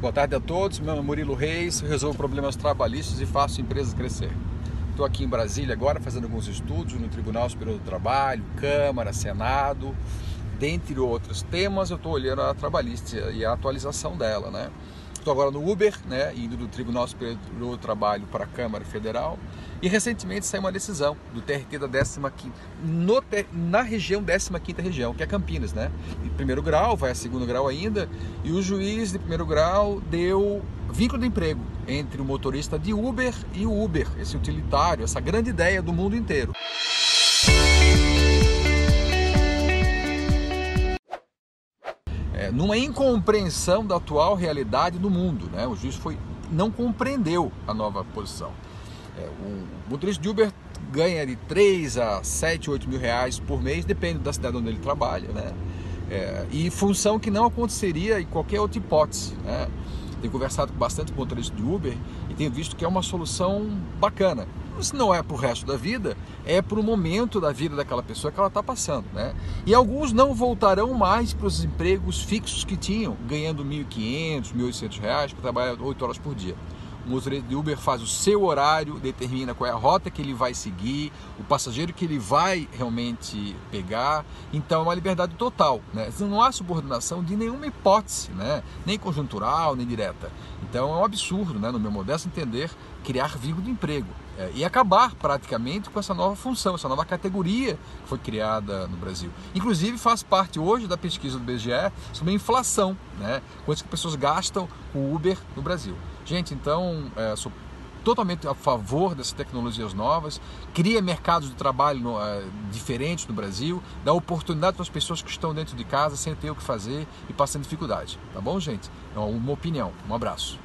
Boa tarde a todos, meu nome é Murilo Reis, resolvo problemas trabalhistas e faço empresas crescer. Estou aqui em Brasília agora fazendo alguns estudos no Tribunal Superior do Trabalho, Câmara, Senado, dentre outros temas, eu estou olhando a trabalhista e a atualização dela, né? Estou agora no Uber, né, indo do Tribunal Superior do Trabalho para a Câmara Federal. E recentemente saiu uma decisão do TRT da 15 no, na região 15 região, que é Campinas, né? De primeiro grau, vai a segundo grau ainda, e o juiz de primeiro grau deu vínculo de emprego entre o motorista de Uber e o Uber, esse utilitário, essa grande ideia do mundo inteiro. Numa incompreensão da atual realidade do mundo. Né? O juiz foi, não compreendeu a nova posição. É, o motorista de Uber ganha de 3 a 7, 8 mil reais por mês, depende da cidade onde ele trabalha. Né? É, e função que não aconteceria em qualquer outra hipótese. Né? Tenho conversado com bastante motoristas de Uber e tenho visto que é uma solução bacana se não é para o resto da vida, é para o momento da vida daquela pessoa que ela está passando. Né? E alguns não voltarão mais para os empregos fixos que tinham, ganhando R$ 1.500, 1.800 reais para trabalhar 8 horas por dia. O motorista de Uber faz o seu horário, determina qual é a rota que ele vai seguir, o passageiro que ele vai realmente pegar. Então é uma liberdade total. Né? Não há subordinação de nenhuma hipótese, né? nem conjuntural, nem direta. Então é um absurdo, né? no meu modesto entender, criar vínculo de emprego é, e acabar praticamente com essa nova função, essa nova categoria que foi criada no Brasil. Inclusive faz parte hoje da pesquisa do BGE sobre a inflação, né? quanto que pessoas gastam com Uber no Brasil. Gente, então, é, sou totalmente a favor dessas tecnologias novas, cria mercados de trabalho no, uh, diferentes no Brasil, dá oportunidade para as pessoas que estão dentro de casa sem ter o que fazer e passando dificuldade. Tá bom, gente? É uma opinião. Um abraço.